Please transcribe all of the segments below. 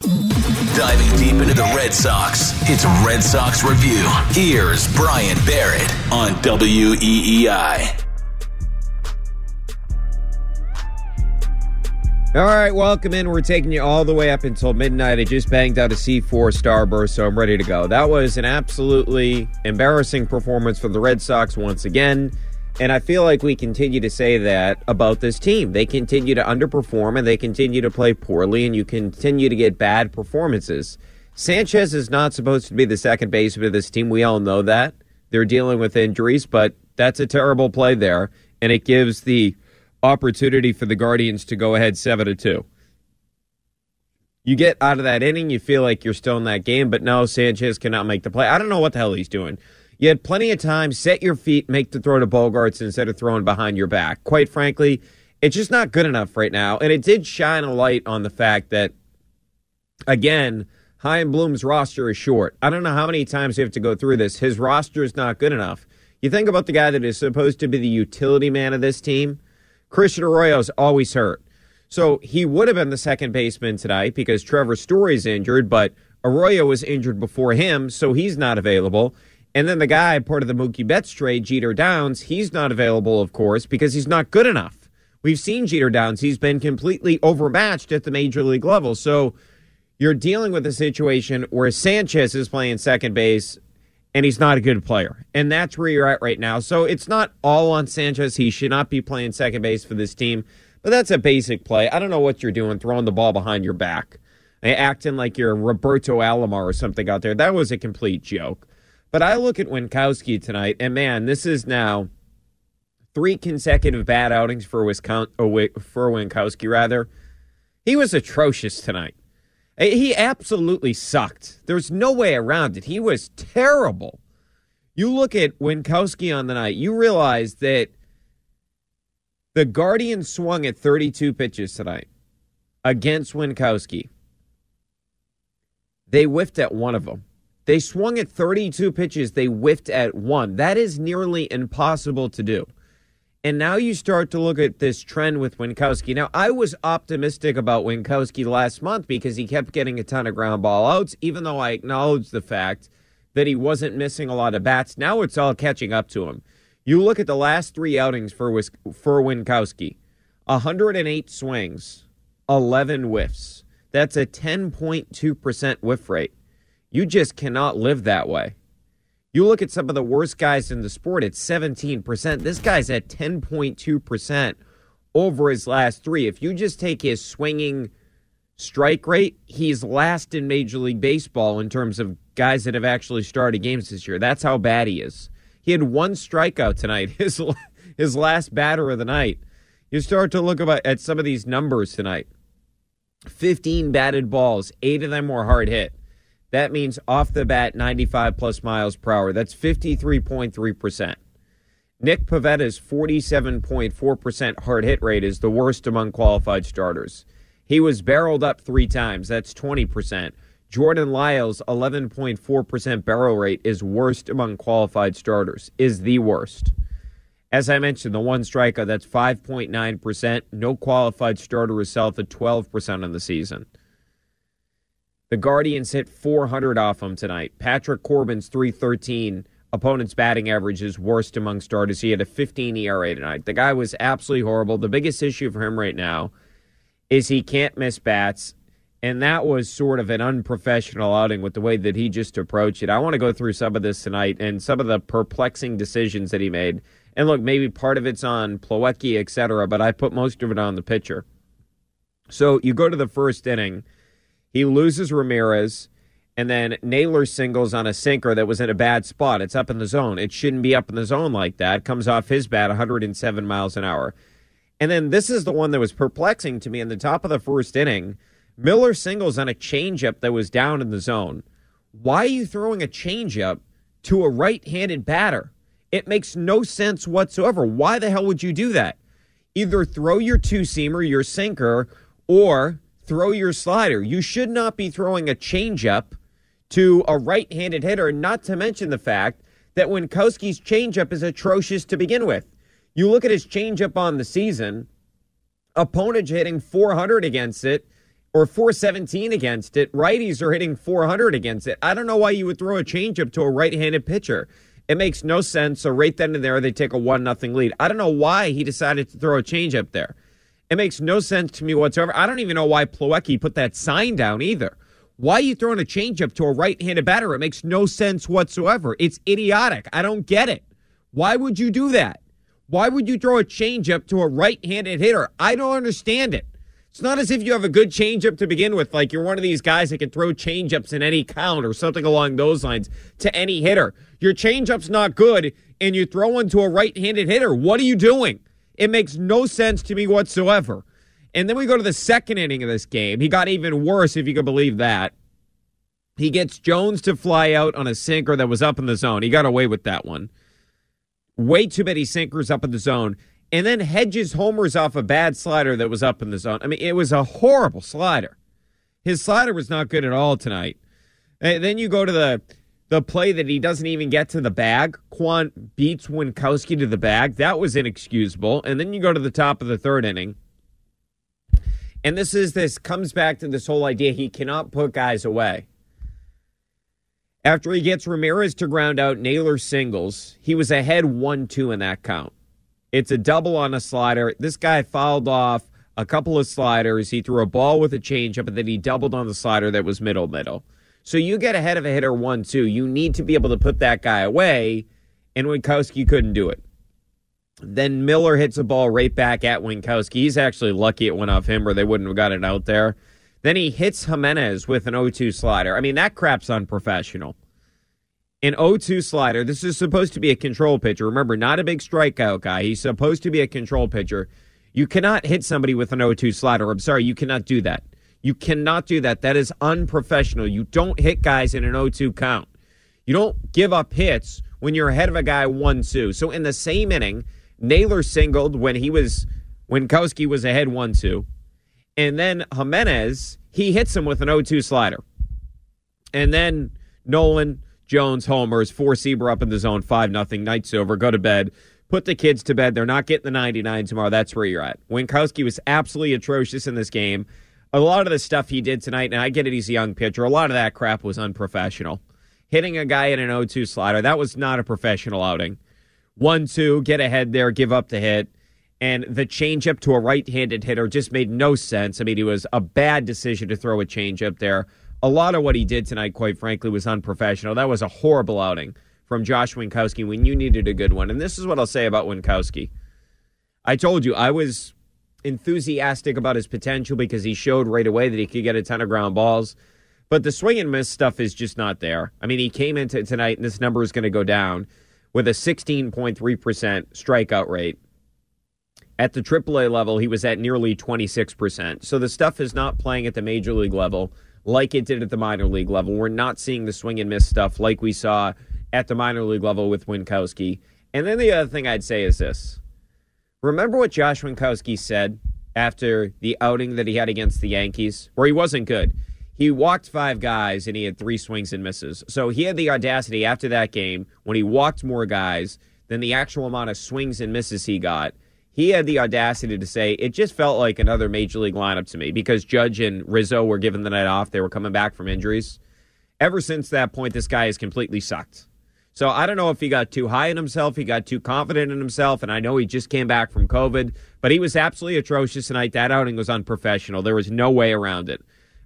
Diving deep into the Red Sox, it's Red Sox Review. Here's Brian Barrett on WEEI. All right, welcome in. We're taking you all the way up until midnight. I just banged out a C4 starburst, so I'm ready to go. That was an absolutely embarrassing performance for the Red Sox once again. And I feel like we continue to say that about this team. They continue to underperform and they continue to play poorly, and you continue to get bad performances. Sanchez is not supposed to be the second baseman of this team. We all know that. They're dealing with injuries, but that's a terrible play there. And it gives the opportunity for the Guardians to go ahead 7 to 2. You get out of that inning, you feel like you're still in that game, but no, Sanchez cannot make the play. I don't know what the hell he's doing. You had plenty of time, set your feet, make the throw to Bogaerts instead of throwing behind your back. Quite frankly, it's just not good enough right now. And it did shine a light on the fact that, again, Chaim Bloom's roster is short. I don't know how many times we have to go through this. His roster is not good enough. You think about the guy that is supposed to be the utility man of this team. Christian Arroyo's always hurt. So he would have been the second baseman tonight because Trevor Story's injured, but Arroyo was injured before him, so he's not available. And then the guy, part of the Mookie Betts trade, Jeter Downs, he's not available, of course, because he's not good enough. We've seen Jeter Downs. He's been completely overmatched at the major league level. So you're dealing with a situation where Sanchez is playing second base and he's not a good player. And that's where you're at right now. So it's not all on Sanchez. He should not be playing second base for this team. But that's a basic play. I don't know what you're doing, throwing the ball behind your back, eh, acting like you're Roberto Alomar or something out there. That was a complete joke. But I look at Winckowski tonight, and man, this is now three consecutive bad outings for Wisconsin, uh, for Winckowski, rather. He was atrocious tonight. Eh, he absolutely sucked. There's no way around it. He was terrible. You look at Winckowski on the night, you realize that the Guardians swung at 32 pitches tonight against Winckowski. They whiffed at one of them. They swung at 32 pitches. They whiffed at one. That is nearly impossible to do. And now you start to look at this trend with Winckowski. Now, I was optimistic about Winckowski last month because he kept getting a ton of ground ball outs, even though I acknowledged the fact that he wasn't missing a lot of bats. Now it's all catching up to him. You look at the last three outings for, for Winckowski 108 swings, 11 whiffs. That's a 10.2% whiff rate. You just cannot live that way. You look at some of the worst guys in the sport at 17%. This guy's at 10.2% over his last three. If you just take his swinging strike rate, he's last in Major League Baseball in terms of guys that have actually started games this year. That's how bad he is. He had one strikeout tonight, his, his last batter of the night. You start to look at some of these numbers tonight 15 batted balls, eight of them were hard hit. That means off the bat, 95 plus miles per hour. That's 53.3%. Nick Pivetta's 47.4% hard hit rate is the worst among qualified starters. He was barreled up three times. That's 20%. Jordan Lyles' 11.4% barrel rate is worst among qualified starters, is the worst. As I mentioned, the one strikeout, that's 5.9%. No qualified starter is south of 12% on the season. The Guardians hit 400 off him tonight. Patrick Corbin's 313 opponent's batting average is worst among starters. He had a 15 ERA tonight. The guy was absolutely horrible. The biggest issue for him right now is he can't miss bats. And that was sort of an unprofessional outing with the way that he just approached it. I want to go through some of this tonight and some of the perplexing decisions that he made. And look, maybe part of it's on Plawecki, et cetera, but I put most of it on the pitcher. So you go to the first inning, he loses Ramirez, and then Naylor singles on a sinker that was in a bad spot. It's up in the zone. It shouldn't be up in the zone like that. Comes off his bat 107 miles an hour. And then this is the one that was perplexing to me in the top of the first inning. Miller singles on a changeup that was down in the zone. Why are you throwing a changeup to a right handed batter? It makes no sense whatsoever. Why the hell would you do that? Either throw your two seamer, your sinker, or throw your slider. You should not be throwing a changeup to a right handed hitter, not to mention the fact that Winckowski's changeup is atrocious to begin with. You look at his changeup on the season, opponents hitting 400 against it or 417 against it. Righties are hitting 400 against it. I don't know why you would throw a changeup to a right handed pitcher. It makes no sense. So right then and there, they take a one nothing lead. I don't know why he decided to throw a changeup there. It makes no sense to me whatsoever. I don't even know why Plawecki put that sign down either. Why are you throwing a changeup to a right-handed batter? It makes no sense whatsoever. It's idiotic. I don't get it. Why would you do that? Why would you throw a changeup to a right-handed hitter? I don't understand it. It's not as if you have a good changeup to begin with, like you're one of these guys that can throw changeups in any count or something along those lines to any hitter. Your changeup's not good, and you throw one to a right-handed hitter. What are you doing? It makes no sense to me whatsoever. And then we go to the second inning of this game. He got even worse, if you can believe that. He gets Jones to fly out on a sinker that was up in the zone. He got away with that one. Way too many sinkers up in the zone. And then Hedges homers off a bad slider that was up in the zone. I mean, it was a horrible slider. His slider was not good at all tonight. And then you go to the the play that he doesn't even get to the bag. Kwan beats Winckowski to the bag. That was inexcusable. And then you go to the top of the third inning. And this is this comes back to this whole idea he cannot put guys away. After he gets Ramirez to ground out Naylor singles, he was ahead 1 2 in that count. It's a double on a slider. This guy fouled off a couple of sliders. He threw a ball with a changeup, and then he doubled on the slider that was middle middle. So you get ahead of a hitter 1 2. You need to be able to put that guy away, and Winckowski couldn't do it. Then Miller hits a ball right back at Winckowski. He's actually lucky it went off him, or they wouldn't have got it out there. Then he hits Jimenez with an 0 2 slider. I mean, that crap's unprofessional. An 0 2 slider. This is supposed to be a control pitcher. Remember, not a big strikeout guy. He's supposed to be a control pitcher. You cannot hit somebody with an 0 2 slider. I'm sorry, you cannot do that. You cannot do that. That is unprofessional. You don't hit guys in an 0 2 count. You don't give up hits when you're ahead of a guy 1 2. So in the same inning, Naylor singled when he was, when Kowski was ahead 1 2. And then Jimenez, he hits him with an 0 2 slider. And then Nolan, Jones, homers, four-seamer up in the zone, 5 nothing. Night's over. Go to bed. Put the kids to bed. They're not getting the 99 tomorrow. That's where you're at. Winckowski was absolutely atrocious in this game a lot of the stuff he did tonight, and I get it, he's a young pitcher. A lot of that crap was unprofessional. Hitting a guy in an 0 2 slider, that was not a professional outing. 1 2, get ahead there, give up the hit. And the changeup to a right handed hitter just made no sense. I mean, it was a bad decision to throw a changeup there. A lot of what he did tonight, quite frankly, was unprofessional. That was a horrible outing from Josh Winckowski when you needed a good one. And this is what I'll say about Winckowski. I told you, I was enthusiastic about his potential because he showed right away that he could get a ton of ground balls. But the swing and miss stuff is just not there. I mean, he came into tonight, and this number is going to go down with a 16.3% strikeout rate. At the AAA level, he was at nearly 26%. So the stuff is not playing at the major league level like it did at the minor league level. We're not seeing the swing and miss stuff like we saw at the minor league level with Winckowski. And then the other thing I'd say is this Remember what Josh Winckowski said after the outing that he had against the Yankees, where he wasn't good? He walked five guys and he had three swings and misses. So he had the audacity after that game, when he walked more guys than the actual amount of swings and misses he got, he had the audacity to say it just felt like another major league lineup to me because Judge and Rizzo were given the night off. They were coming back from injuries. Ever since that point, this guy has completely sucked. So I don't know if he got too high in himself, he got too confident in himself, and I know he just came back from COVID, but he was absolutely atrocious tonight. That outing was unprofessional. There was no way around it.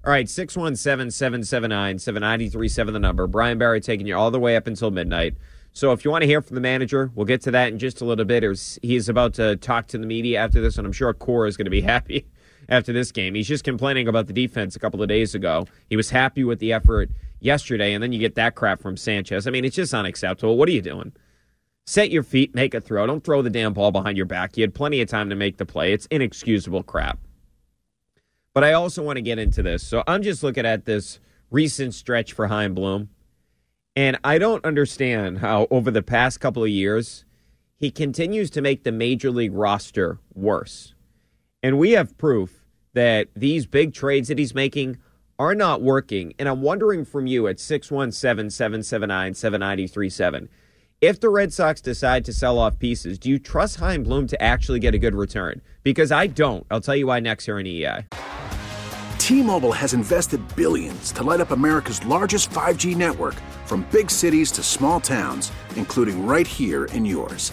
All right, 617 779 7937, the number. Brian Barry taking you all the way up until midnight. So if you want to hear from the manager, we'll get to that in just a little bit. He's about to talk to the media after this, and I'm sure Cora is going to be happy after this game. He's just complaining about the defense a couple of days ago. He was happy with the effort yesterday, and then you get that crap from Sanchez. I mean, it's just unacceptable. What are you doing? Set your feet, make a throw. Don't throw the damn ball behind your back. You had plenty of time to make the play. It's inexcusable crap. But I also want to get into this. So I'm just looking at this recent stretch for Chaim Bloom. And I don't understand how over the past couple of years, he continues to make the major league roster worse. And we have proof that these big trades that he's making are not working. And I'm wondering from you at 617 779 7937 if the Red Sox decide to sell off pieces, do you trust Chaim Bloom to actually get a good return? Because I don't. I'll tell you why next here on EI. T-Mobile has invested billions to light up America's largest 5G network from big cities to small towns, including right here in yours.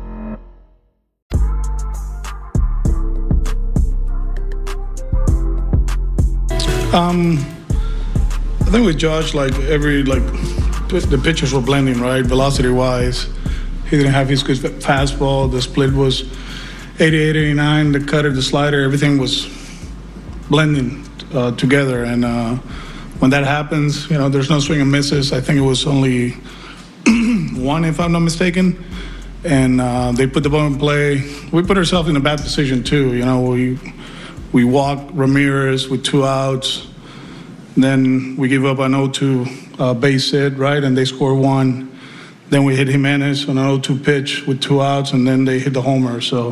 Um, I think with Josh, like every like the pitches were blending right, velocity wise. He didn't have his good fastball. The split was 88, 89. The cutter, the slider, everything was blending uh, together. And uh, when that happens, you know, there's no swing and misses. I think it was only one, if I'm not mistaken. And uh, they put the ball in play. We put ourselves in a bad position too. You know, we we walked Ramirez with two outs. Then we give up an 0-2 uh, base hit, right? And they score one. Then we hit Jimenez on an 0-2 pitch with two outs, and then they hit the homer. So,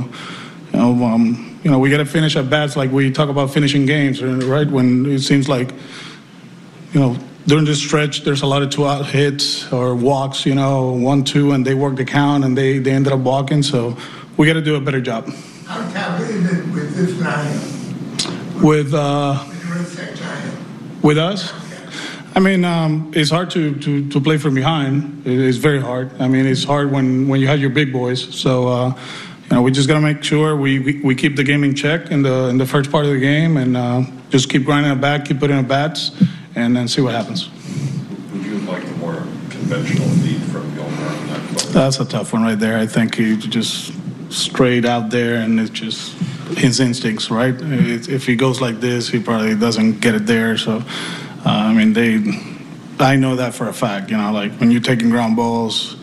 you know, um, you know, we got to finish at bats like we talk about finishing games, right? When it seems like, you know, during this stretch, there's a lot of two-out hits or walks, you know, one-two, and they work the count, and they they ended up walking. So, we got to do a better job. With this? With uh, with us. I mean, um, it's hard to, to, to play from behind. It's very hard. I mean, it's hard when, when you have your big boys. So, uh, you know, we just got to make sure we, we, we, keep the game in check in the in the first part of the game and uh, just keep grinding it back, keep putting it bats, and then see what happens. Would you like a more conventional lead from Gilmore that? That's a tough one right there. I think he just straight out there and it's just his instincts, right? If he goes like this, he probably doesn't get it there. So, uh, I mean, they, I know that for a fact. You know, like when you're taking ground balls,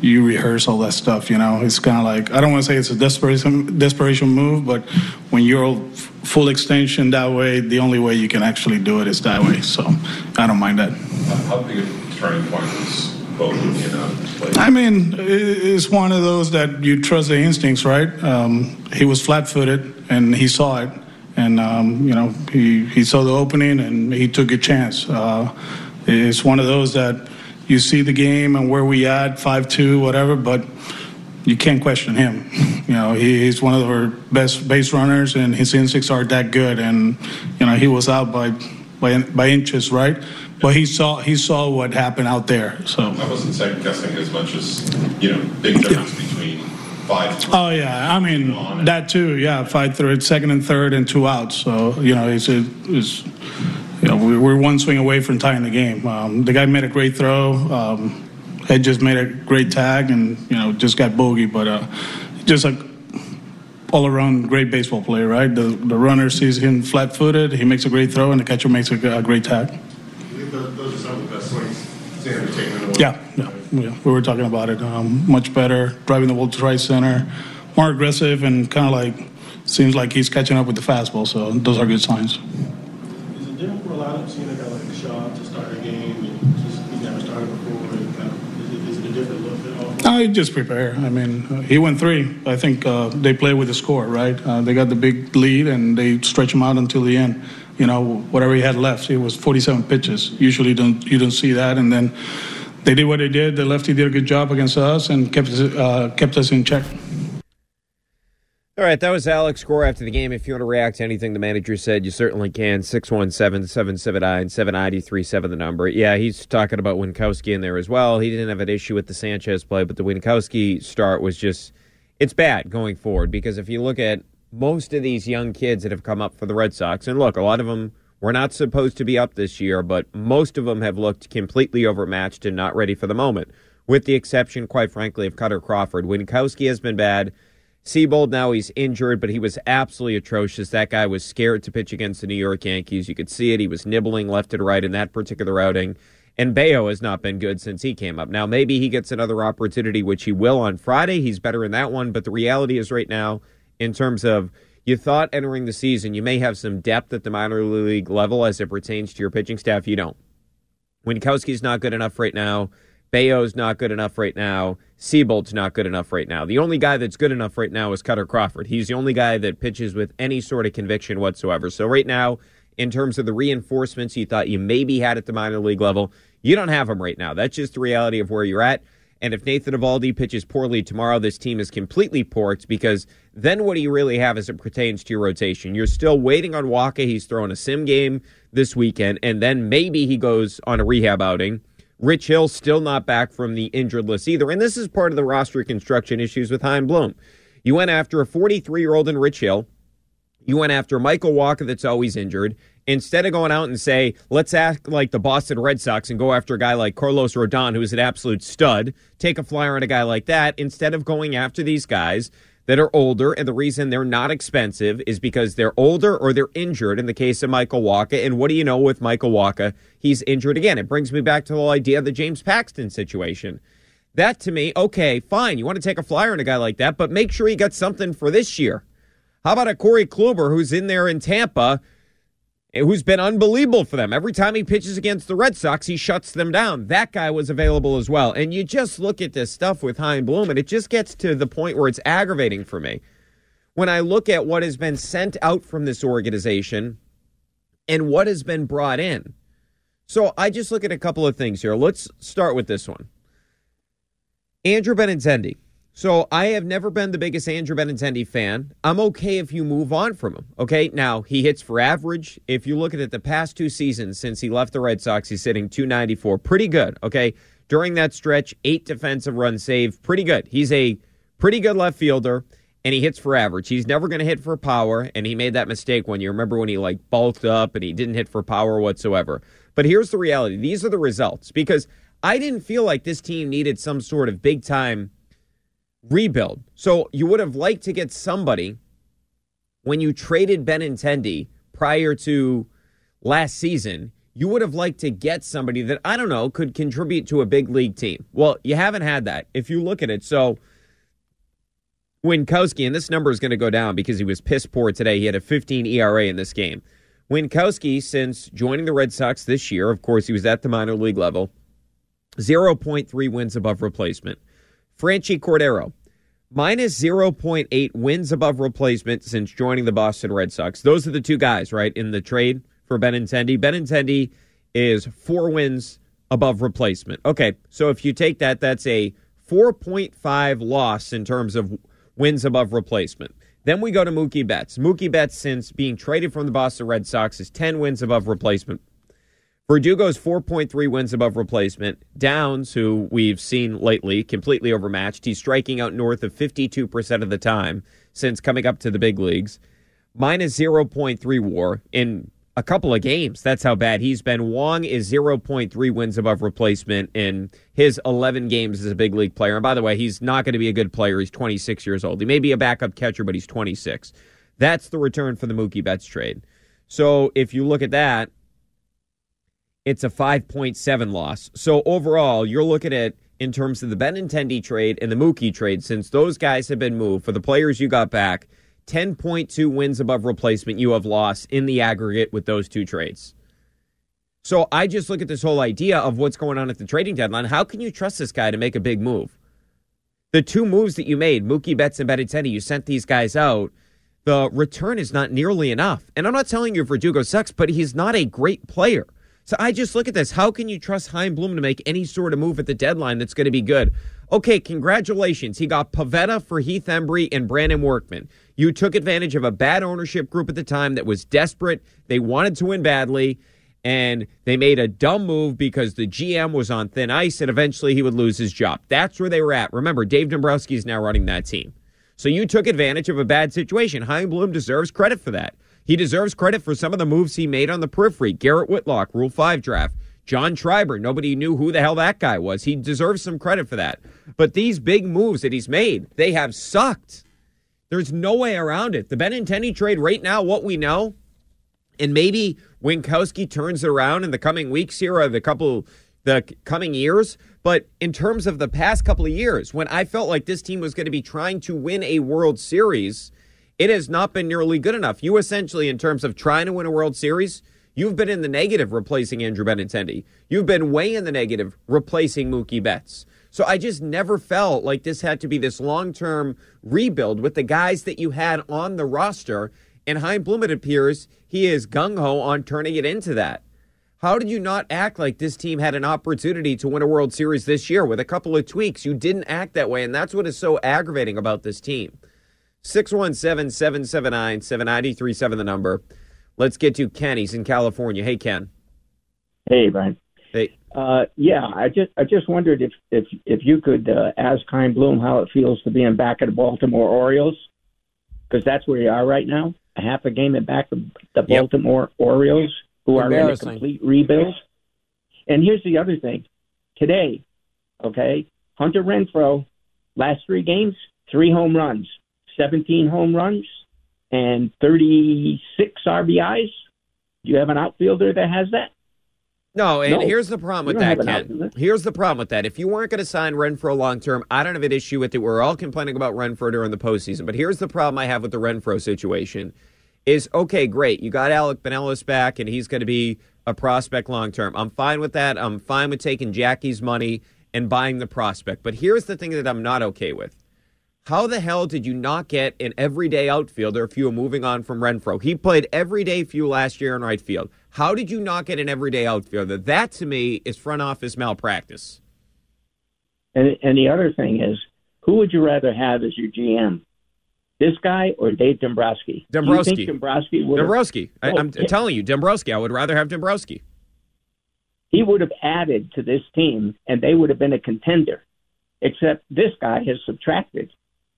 you rehearse all that stuff. You know, it's kind of like I don't want to say it's a desperation desperation move, but when you're full extension that way, the only way you can actually do it is that way. So, I don't mind that. How big a turning point I mean, it's one of those that you trust the instincts, right? Um, he was flat-footed, and he saw it, and um, you know, he he saw the opening, and he took a chance. Uh, it's one of those that you see the game and where we at, five-two, whatever, but you can't question him. You know, he, he's one of our best base runners, and his instincts are that good. And you know, he was out by by by inches, right? But he saw he saw what happened out there. So I wasn't second guessing as much as you know big difference yeah. between fight. Oh yeah, I mean that too. Yeah, through it, second and third, and two outs. So you know, it's it's you know we- we're one swing away from tying the game. Um, the guy made a great throw. Um, Ed just made a great tag, and you know just got bogey, but uh, just a all around great baseball player, right? The the runner sees him flat footed, he makes a great throw, and the catcher makes a, a great tag. Those are some of the best swings Xander taken. Yeah, yeah, yeah. We were talking about it. Um, much better, driving the ball to right center, more aggressive, and kind of like seems like he's catching up with the fastball. So those are good signs. Is it different for a lot of seeing a guy like Shaw to start a game and just he never started before? And kind of, is, it, is it a different look at all? I just prepare. I mean, uh, he went three. I think uh, they play with the score, right? Uh, they got the big lead and they stretch him out until the end. You know, whatever he had left, it was 47 pitches. Usually, don't you don't see that, and then they did what they did. The lefty did a good job against us and kept us, uh, kept us in check. All right, that was Alex Cora after the game. If you want to react to anything the manager said, you certainly can. 617 779 7937, the number. Yeah, he's talking about Winckowski in there as well. He didn't have an issue with the Sanchez play, but the Winckowski start was just, it's bad going forward because if you look at most of these young kids that have come up for the Red Sox, and look, a lot of them were not supposed to be up this year, but most of them have looked completely overmatched and not ready for the moment, with the exception, quite frankly, of Kutter Crawford. Winckowski has been bad. Seabold now he's injured, but he was absolutely atrocious. That guy was scared to pitch against the New York Yankees. You could see it. He was nibbling left and right in that particular outing. And Bello has not been good since he came up. Now maybe he gets another opportunity, which he will on Friday. He's better in that one. But the reality is right now, in terms of you thought entering the season, you may have some depth at the minor league level as it pertains to your pitching staff. You don't. Winckowski's not good enough right now. Bello's not good enough right now. Seabold's not good enough right now. The only guy that's good enough right now is Kutter Crawford. He's the only guy that pitches with any sort of conviction whatsoever. So right now, in terms of the reinforcements you thought you maybe had at the minor league level, you don't have them right now. That's just the reality of where you're at. And if Nathan Eovaldi pitches poorly tomorrow, this team is completely porked because then what do you really have as it pertains to your rotation? You're still waiting on Wacha. He's throwing a sim game this weekend, and then maybe he goes on a rehab outing. Rich Hill still not back from the injured list either. And this is part of the roster construction issues with Chaim Bloom. You went after a 43 year old in Rich Hill. You went after Michael Wacha, that's always injured. Instead of going out and say, let's act like the Boston Red Sox and go after a guy like Carlos Rodon, who's an absolute stud, take a flyer on a guy like that, instead of going after these guys that are older, and the reason they're not expensive is because they're older or they're injured in the case of Michael Wacha. And what do you know with Michael Wacha? He's injured again. It brings me back to the whole idea of the James Paxton situation. That to me, okay, fine. You want to take a flyer on a guy like that, but make sure he got something for this year. How about a Corey Kluber who's in there in Tampa, who's been unbelievable for them? Every time he pitches against the Red Sox, he shuts them down. That guy was available as well. And you just look at this stuff with Chaim Bloom, and it just gets to the point where it's aggravating for me. When I look at what has been sent out from this organization and what has been brought in. So I just look at a couple of things here. Let's start with this one. Andrew Benintendi. So I have never been the biggest Andrew Benintendi fan. I'm okay if you move on from him. Okay, now he hits for average. If you look at it, the past two seasons since he left the Red Sox, he's sitting 294. Pretty good. Okay, during that stretch, eight defensive runs saved. Pretty good. He's a pretty good left fielder, and he hits for average. He's never going to hit for power, and he made that mistake when you remember when he like bulked up and he didn't hit for power whatsoever. But here's the reality: these are the results because I didn't feel like this team needed some sort of big time rebuild. So you would have liked to get somebody when you traded Benintendi prior to last season. You would have liked to get somebody that I don't know could contribute to a big league team. Well, you haven't had that. If you look at it, so Winckowski, and this number is going to go down because he was piss poor today. He had a 15 ERA in this game. Winckowski, since joining the Red Sox this year, of course, he was at the minor league level, 0.3 wins above replacement. Franchy Cordero, minus 0.8 wins above replacement since joining the Boston Red Sox. Those are the two guys, right, in the trade for Benintendi. Benintendi is four wins above replacement. Okay, so if you take that, that's a 4.5 loss in terms of wins above replacement. Then we go to Mookie Betts. Mookie Betts, since being traded from the Boston Red Sox, is 10 wins above replacement. Verdugo's 4.3 wins above replacement. Downs, who we've seen lately, completely overmatched. He's striking out north of 52% of the time since coming up to the big leagues. Minus 0.3 war in a couple of games. That's how bad he's been. Wong is 0.3 wins above replacement in his 11 games as a big league player. And by the way, he's not going to be a good player. He's 26 years old. He may be a backup catcher, but he's 26. That's the return for the Mookie Betts trade. So if you look at that, it's a 5.7 loss. So overall, you're looking at in terms of the Benintendi trade and the Mookie trade, since those guys have been moved for the players you got back, 10.2 wins above replacement you have lost in the aggregate with those two trades. So I just look at this whole idea of what's going on at the trading deadline. How can you trust this guy to make a big move? The two moves that you made, Mookie Betts and Benintendi, you sent these guys out. The return is not nearly enough. And I'm not telling you Verdugo sucks, but he's not a great player. So I just look at this. How can you trust Chaim Bloom to make any sort of move at the deadline that's going to be good? Okay, congratulations. He got Pivetta for Heath Hembree and Brandon Workman. You took advantage of a bad ownership group at the time that was desperate. They wanted to win badly, and they made a dumb move because the GM was on thin ice, and eventually he would lose his job. That's where they were at. Remember, Dave Dombrowski is now running that team. So you took advantage of a bad situation. Chaim Bloom deserves credit for that. He deserves credit for some of the moves he made on the periphery. Garrett Whitlock, Rule 5 draft. John Schreiber, nobody knew who the hell that guy was. He deserves some credit for that. But these big moves that he's made, they have sucked. There's no way around it. The Benintendi trade right now, what we know, and maybe Winckowski turns it around in the coming weeks here or the couple the coming years. But in terms of the past couple of years, when I felt like this team was going to be trying to win a World Series, it has not been nearly good enough. You essentially, in terms of trying to win a World Series, you've been in the negative replacing Andrew Benintendi. You've been way in the negative replacing Mookie Betts. So I just never felt like this had to be this long term rebuild with the guys that you had on the roster. And Chaim Bloom, it appears, he is gung ho on turning it into that. How did you not act like this team had an opportunity to win a World Series this year with a couple of tweaks? You didn't act that way, and that's what is so aggravating about this team. 617 779 7937, the number. Let's get to Ken. He's in California. Hey, Ken. Hey, Brian. Hey. Uh, yeah, I just I just wondered if if if you could uh, ask Chaim Bloom how it feels to being back at the Baltimore Orioles, because that's where you are right now. A half a game at back of the Baltimore yep. Orioles, who are in a complete rebuild. And here's the other thing: today, okay, Hunter Renfroe, last three games, three home runs. 17 home runs and 36 RBIs. Do you have an outfielder that has that? No, and no. here's the problem with that, Ken. Here's the problem with that. If you weren't going to sign Renfroe long term, I don't have an issue with it. We're all complaining about Renfroe during the postseason. But here's the problem I have with the Renfroe situation is okay, great. You got Alec Binelas back, and he's going to be a prospect long term. I'm fine with that. I'm fine with taking Jackie's money and buying the prospect. But here's the thing that I'm not okay with. How the hell did you not get an everyday outfielder if you were moving on from Renfroe? He played everyday you last year in right field. How did you not get an everyday outfielder? That to me is front office malpractice. And, and the other thing is, who would you rather have as your GM? This guy or Dave Dombrowski? Dombrowski. Dombrowski would Dombrowski. I, am oh, telling you, Dombrowski. I would rather have Dombrowski. He would have added to this team, and they would have been a contender. Except this guy has subtracted.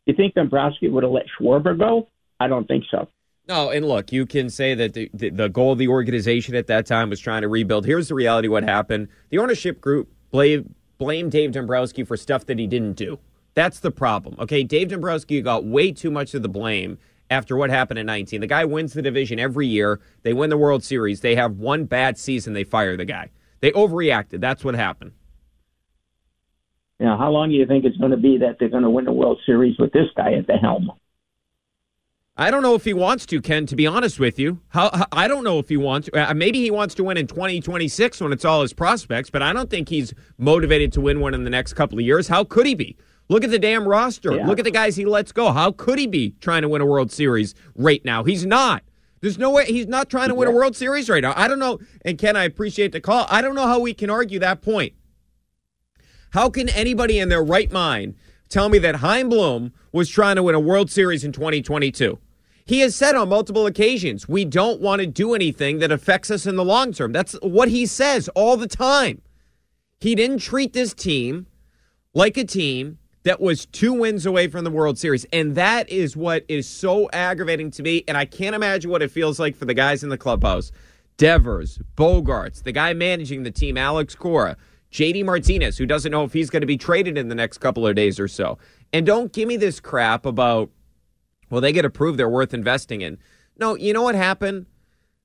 You think Dombrowski would have let Schwarber go? I don't think so. No, and look, you can say that the, the, goal of the organization at that time was trying to rebuild. Here's the reality what happened. The ownership group blamed, blamed Dave Dombrowski for stuff that he didn't do. That's the problem. Okay, Dave Dombrowski got way too much of the blame after what happened in 19. The guy wins the division every year. They win the World Series. They have one bad season. They fire the guy. They overreacted. That's what happened. Now, how long do you think it's going to be that they're going to win the World Series with this guy at the helm? I don't know if he wants to, Ken. To be honest with you, how, how, I don't know if he wants. Uh, maybe he wants to win in 2026 when it's all his prospects, but I don't think he's motivated to win one in the next couple of years. How could he be? Look at the damn roster. Yeah. Look at the guys he lets go. How could he be trying to win a World Series right now? He's not. There's no way he's not trying to win a World Series right now. I don't know. And Ken, I appreciate the call. I don't know how we can argue that point. How can anybody in their right mind tell me that Chaim Bloom was trying to win a World Series in 2022? He has said on multiple occasions, we don't want to do anything that affects us in the long term. That's what he says all the time. He didn't treat this team like a team that was two wins away from the World Series. And that is what is so aggravating to me. And I can't imagine what it feels like for the guys in the clubhouse. Devers, Bogaerts, the guy managing the team, Alex Cora, JD Martinez, who doesn't know if he's going to be traded in the next couple of days or so. And don't give me this crap about, well, they get to prove they're worth investing in. No, you know what happened?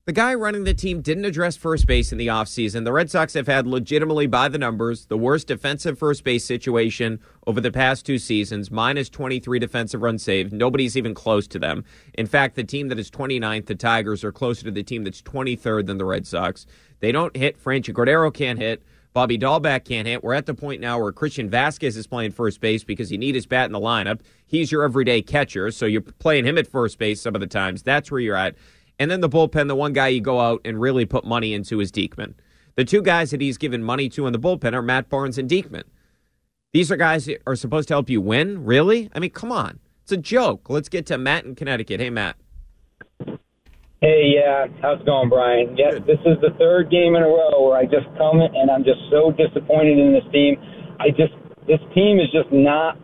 The guy running the team didn't address first base in the offseason. The Red Sox have had legitimately, by the numbers, the worst defensive first base situation over the past two seasons, minus 23 defensive runs saved. Nobody's even close to them. In fact, the team that is 29th, the Tigers, are closer to the team that's 23rd than the Red Sox. They don't hit. Franchy Cordero can't hit. Bobby Dalbec can't hit. We're at the point now where Christian Vázquez is playing first base because you need his bat in the lineup. He's your everyday catcher, so you're playing him at first base some of the times. That's where you're at. And then the bullpen, the one guy you go out and really put money into is Diekman. The two guys that he's given money to in the bullpen are Matt Barnes and Diekman. These are guys that are supposed to help you win? Really? I mean, come on. It's a joke. Let's get to Matt in Connecticut. Hey, Matt. Hey, yeah, how's it going, Brian? Yes, this is the third game in a row where I just come and I'm just so disappointed in this team. I just this team is just not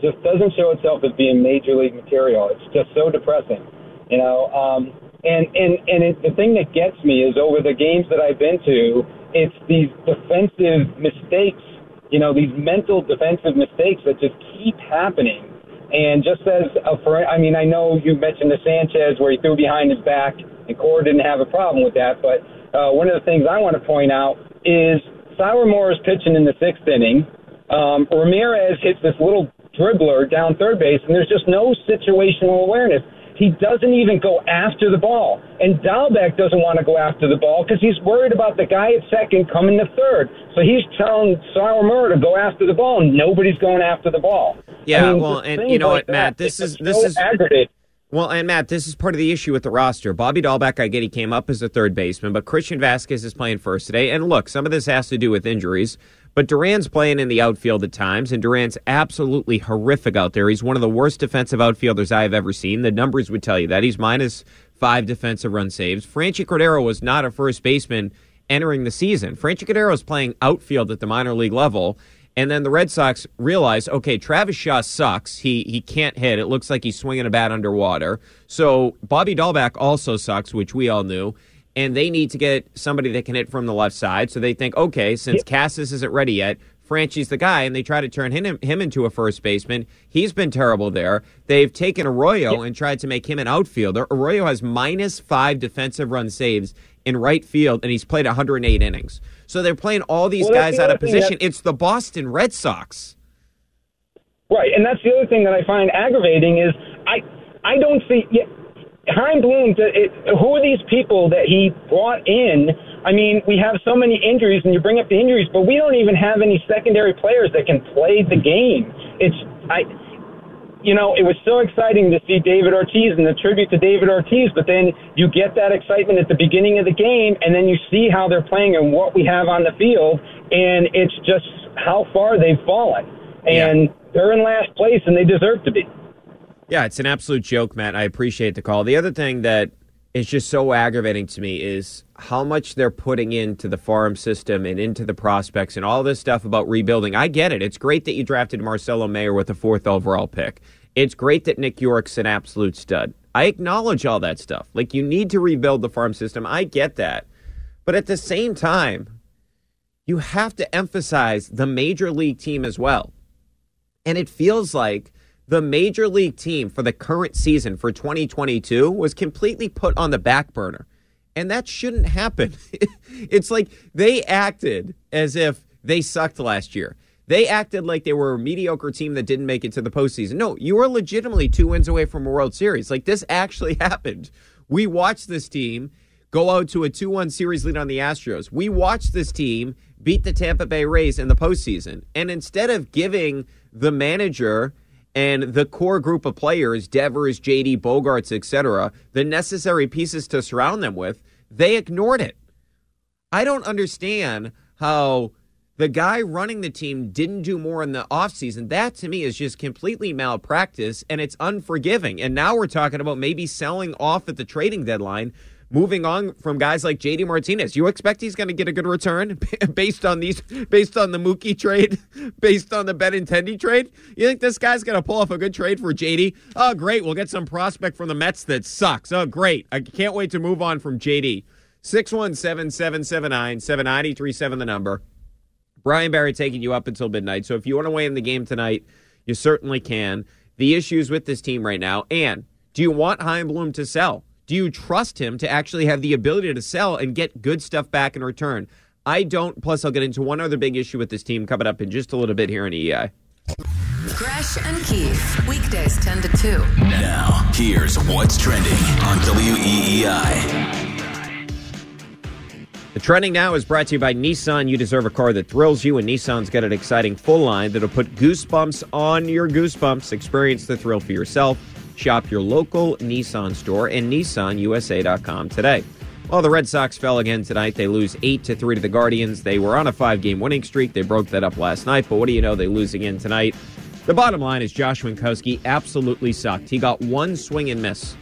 just doesn't show itself as being major league material. It's just so depressing, you know. Um, and and and it, the thing that gets me is over the games that I've been to, it's these defensive mistakes, you know, these mental defensive mistakes that just keep happening and just as a for, I mean, I know you mentioned the Sanchez where he threw behind his back, and Cora didn't have a problem with that. But uh, one of the things I want to point out is Sawamura is pitching in the sixth inning. Um, Ramirez hits this little dribbler down third base, and there's just no situational awareness. He doesn't even go after the ball. And Dalbec doesn't want to go after the ball because he's worried about the guy at second coming to third. So he's telling Sawamura to go after the ball, and nobody's going after the ball. Yeah, I mean, well, and you know like what, Matt, that, this is this so is. Well, and Matt, this is part of the issue with the roster. Bobby Dalbec, I get he came up as a third baseman, but Christian Vázquez is playing first today. And look, some of this has to do with injuries, but Duran's playing in the outfield at times, and Duran's absolutely horrific out there. He's one of the worst defensive outfielders I have ever seen. The numbers would tell you that. He's minus five defensive run saves. Franchy Cordero was not a first baseman entering the season. Franchy Cordero is playing outfield at the minor league level. And then the Red Sox realize, okay, Travis Shaw sucks. He he can't hit. It looks like he's swinging a bat underwater. So Bobby Dalbec also sucks, which we all knew. And they need to get somebody that can hit from the left side. So they think, okay, since Casas isn't ready yet, Franchy's the guy, and they try to turn him him into a first baseman. He's been terrible there. They've taken Arroyo and tried to make him an outfielder. Arroyo has minus five defensive run saves in right field, and he's played 108 innings. So they're playing all these Well, guys the out of position. It's the Boston Red Sox. Right, and that's the other thing that I find aggravating is I I don't see yeah, Chaim Bloom. It, who are these people that he brought in? I mean, we have so many injuries, and you bring up the injuries, but we don't even have any secondary players that can play the game. It's I. You know, it was so exciting to see David Ortiz and the tribute to David Ortiz, but then you get that excitement at the beginning of the game, and then you see how they're playing and what we have on the field, and it's just how far they've fallen. And they're in last place, and they deserve to be. Yeah, it's an absolute joke, Matt. I appreciate the call. The other thing that is just so aggravating to me is how much they're putting into the farm system and into the prospects and all this stuff about rebuilding. I get it. It's great that you drafted Marcelo Mayer with the fourth overall pick. It's great that Nick Yorke's an absolute stud. I acknowledge all that stuff. Like, you need to rebuild the farm system. I get that. But at the same time, you have to emphasize the major league team as well. And it feels like the major league team for the current season for 2022 was completely put on the back burner. And that shouldn't happen. it's like they acted as if they sucked last year. They acted like they were a mediocre team that didn't make it to the postseason. No, you were legitimately two wins away from a World Series. Like this actually happened. We watched this team go out to a 2 1 series lead on the Astros. We watched this team beat the Tampa Bay Rays in the postseason. And instead of giving the manager and the core group of players, Devers, JD, Bogaerts, etc., the necessary pieces to surround them with, they ignored it. I don't understand how the guy running the team didn't do more in the offseason. That to me is just completely malpractice and it's unforgiving. And now we're talking about maybe selling off at the trading deadline, moving on from guys like JD Martinez. You expect he's going to get a good return based on these based on the Mookie trade, based on the Benintendi trade? You think this guy's going to pull off a good trade for JD? Oh, great. We'll get some prospect from the Mets that sucks. Oh, great. I can't wait to move on from JD. 617 779 7937 the number. Brian Barry taking you up until midnight. So if you want to weigh in the game tonight, you certainly can. The issues with this team right now, and do you want Chaim Bloom to sell? Do you trust him to actually have the ability to sell and get good stuff back in return? I don't. Plus, I'll get into one other big issue with this team coming up in just a little bit here in EI. Gresh and Keith, weekdays 10 to 2. Now, here's what's trending on WEEI. The trending now is brought to you by Nissan. You deserve a car that thrills you, and Nissan's got an exciting full line that'll put goosebumps on your goosebumps. Experience the thrill for yourself. Shop your local Nissan store and NissanUSA.com today. Well, the Red Sox fell again tonight. They lose 8 to 3 to the Guardians. They were on a five game winning streak. They broke that up last night, but what do you know? They lose again tonight. The bottom line is Josh Winckowski absolutely sucked. He got one swing and miss,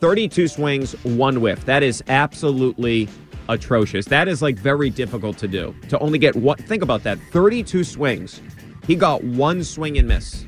32 swings, one whiff. That is absolutely atrocious. That is like very difficult to do. To only get one, think about that 32 swings. He got one swing and miss.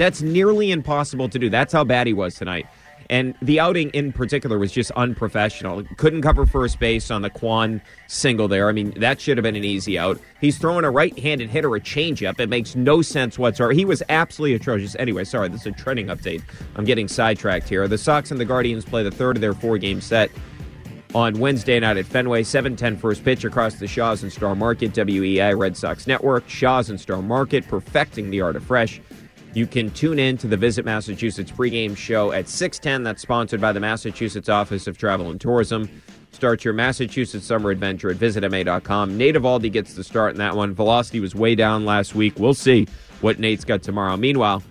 That's nearly impossible to do. That's how bad he was tonight. And the outing in particular was just unprofessional. Couldn't cover first base on the Kwan single there. I mean, that should have been an easy out. He's throwing a right handed hitter a changeup. It makes no sense whatsoever. He was absolutely atrocious. Anyway, sorry, this is a trending update. I'm getting sidetracked here. The Sox and the Guardians play the third of their four game set on Wednesday night at Fenway. 710 first pitch across the Shaw's and Star Market, WEEI Red Sox Network, Shaw's and Star Market, perfecting the art of fresh. You can tune in to the Visit Massachusetts pregame show at 610. That's sponsored by the Massachusetts Office of Travel and Tourism. Start your Massachusetts summer adventure at visitma.com. Nate Eovaldi gets the start in that one. Velocity was way down last week. We'll see what Nate's got tomorrow. Meanwhile,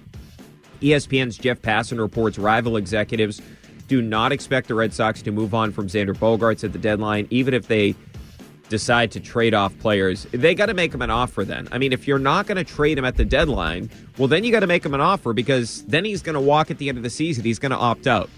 ESPN's Jeff Passan reports rival executives do not expect the Red Sox to move on from Xander Bogaerts at the deadline, even if they decide to trade off players. They got to make him an offer then. I mean, if you're not going to trade him at the deadline, well, then you got to make him an offer because then he's going to walk at the end of the season. He's going to opt out.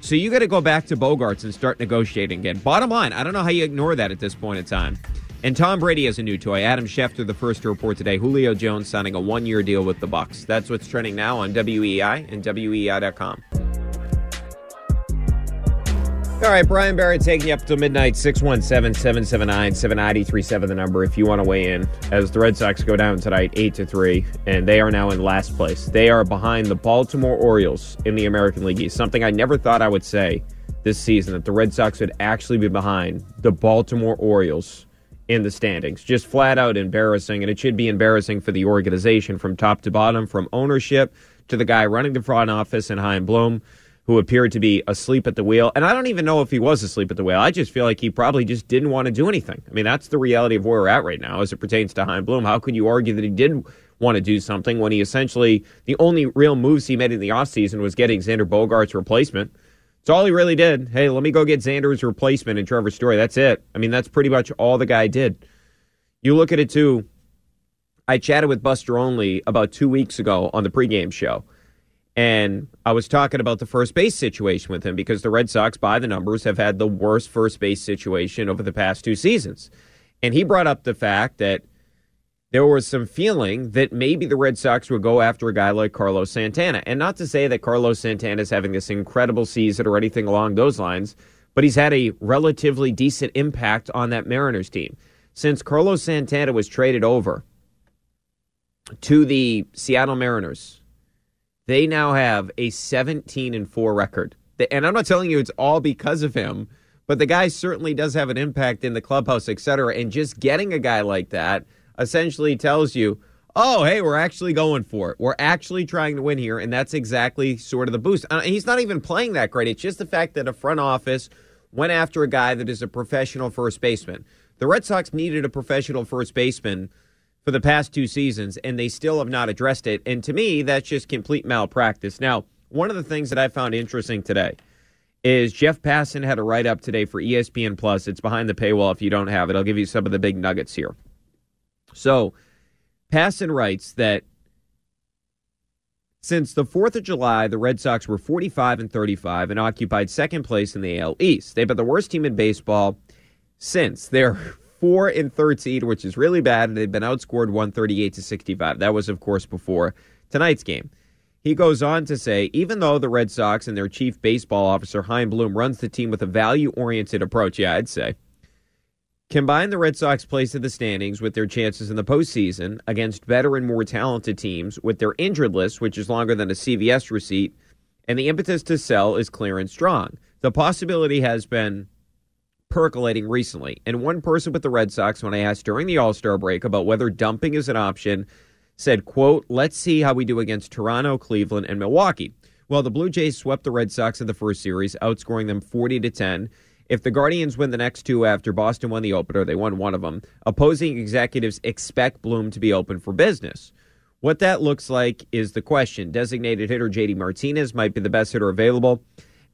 So you got to go back to Bogaerts and start negotiating again. Bottom line, I don't know how you ignore that at this point in time. And Tom Brady has a new toy. Adam Schefter, the first to report today. Julio Jones signing a one-year deal with the Bucks. That's what's trending now on WEEI and WEEI.com. All right, Brian Barrett taking you up till midnight, 617 779 7937, the number if you want to weigh in. As the Red Sox go down tonight, 8 to 3, and they are now in last place. They are behind the Baltimore Orioles in the American League East, something I never thought I would say this season that the Red Sox would actually be behind the Baltimore Orioles in the standings. Just flat out embarrassing, and it should be embarrassing for the organization from top to bottom, from ownership to the guy running the front office and Chaim Bloom who appeared to be asleep at the wheel. And I don't even know if he was asleep at the wheel. I just feel like he probably just didn't want to do anything. I mean, that's the reality of where we're at right now as it pertains to Chaim Bloom. How could you argue that he did want to do something when he essentially, the only real moves he made in the offseason was getting Xander Bogaerts' replacement? It's all he really did. Hey, let me go get Xander's replacement and Trevor Story. That's it. I mean, that's pretty much all the guy did. You look at it too. I chatted with Buster Olney about two weeks ago on the pregame show. And I was talking about the first base situation with him because the Red Sox, by the numbers, have had the worst first base situation over the past two seasons. And he brought up the fact that there was some feeling that maybe the Red Sox would go after a guy like Carlos Santana. And not to say that Carlos Santana is having this incredible season or anything along those lines, but he's had a relatively decent impact on that Mariners team. Since Carlos Santana was traded over to the Seattle Mariners they now have a 17 and 4 record. And I'm not telling you it's all because of him, but the guy certainly does have an impact in the clubhouse, et cetera. And just getting a guy like that essentially tells you, oh, hey, we're actually going for it. We're actually trying to win here. And that's exactly sort of the boost. And he's not even playing that great. It's just the fact that a front office went after a guy that is a professional first baseman. The Red Sox needed a professional first baseman for the past two seasons, and they still have not addressed it. And to me, that's just complete malpractice. Now, one of the things that I found interesting today is Jeff Passan had a write up today for ESPN Plus. It's behind the paywall if you don't have it. I'll give you some of the big nuggets here. So, Passan writes that since the 4th of July, the Red Sox were 45 and 35 and occupied second place in the AL East. They've been the worst team in baseball since. They're 4 and 13, which is really bad, and they've been outscored 138 to 65. That was, of course, before tonight's game. He goes on to say, even though the Red Sox and their chief baseball officer, Chaim Bloom, runs the team with a value oriented approach, yeah, I'd say, Combine the Red Sox place in the standings with their chances in the postseason against better and more talented teams with their injured list, which is longer than a CVS receipt, and the impetus to sell is clear and strong. The possibility has been percolating recently, and one person with the Red Sox, when I asked during the All Star break about whether dumping is an option, said, quote, let's see how we do against Toronto, Cleveland, and Milwaukee. Well, the Blue Jays swept the Red Sox in the first series, outscoring them 40 to 10. If the Guardians win the next two after Boston won the opener, they won one of them. Opposing executives expect Bloom to be open for business. What that looks like is the question. Designated hitter JD Martinez might be the best hitter available,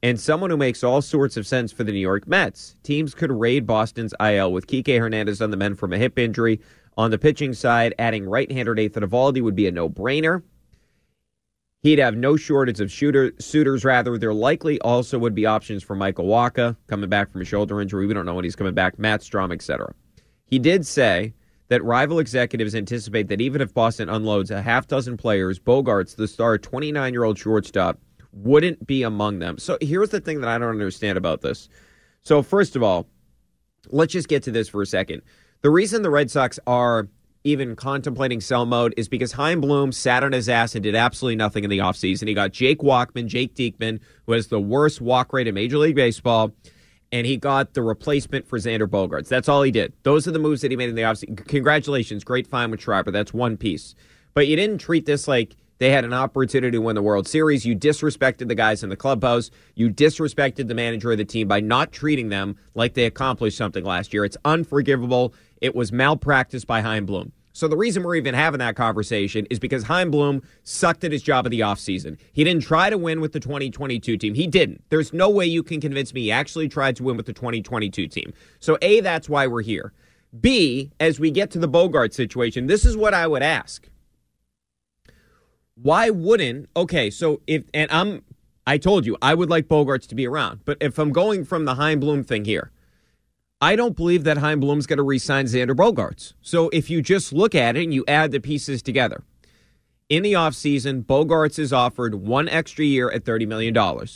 and someone who makes all sorts of sense for the New York Mets. Teams could raid Boston's IL with Kike Hernandez on the men from a hip injury. On the pitching side, adding right-hander Nathan Eovaldi would be a no-brainer. He'd have no shortage of shooter, suitors, rather. There likely also would be options for Michael Wacha coming back from a shoulder injury. We don't know when he's coming back, Matt Strahm, etc. He did say that rival executives anticipate that even if Boston unloads a half dozen players, Bogaerts, the star 29 year old shortstop, wouldn't be among them. So here's the thing that I don't understand about this. So, first of all, let's just get to this for a second. The reason the Red Sox are even contemplating sell mode is because Chaim Bloom sat on his ass and did absolutely nothing in the offseason. He got Jake Walkman, Jake Diekman, who has the worst walk rate in Major League Baseball, and he got the replacement for Xander Bogaerts. That's all he did. Those are the moves that he made in the offseason. Congratulations. Great find with Schreiber. That's one piece. But you didn't treat this like they had an opportunity to win the World Series. You disrespected the guys in the clubhouse. You disrespected the manager of the team by not treating them like they accomplished something last year. It's unforgivable. It was malpractice by Chaim Bloom. So the reason we're even having that conversation is because Chaim Bloom sucked at his job of the offseason. He didn't try to win with the 2022 team. He didn't. There's no way you can convince me he actually tried to win with the 2022 team. So A, that's why we're here. B, as we get to the Bogaerts situation, this is what I would ask. Why wouldn't okay, so if and I'm I told you I would like Bogaerts to be around, but if I'm going from the Chaim Bloom thing here, I don't believe that Chaim Bloom's going to re-sign Xander Bogaerts So if you just look at it and you add the pieces together, in the offseason, Bogaerts is offered one extra year at $30 million.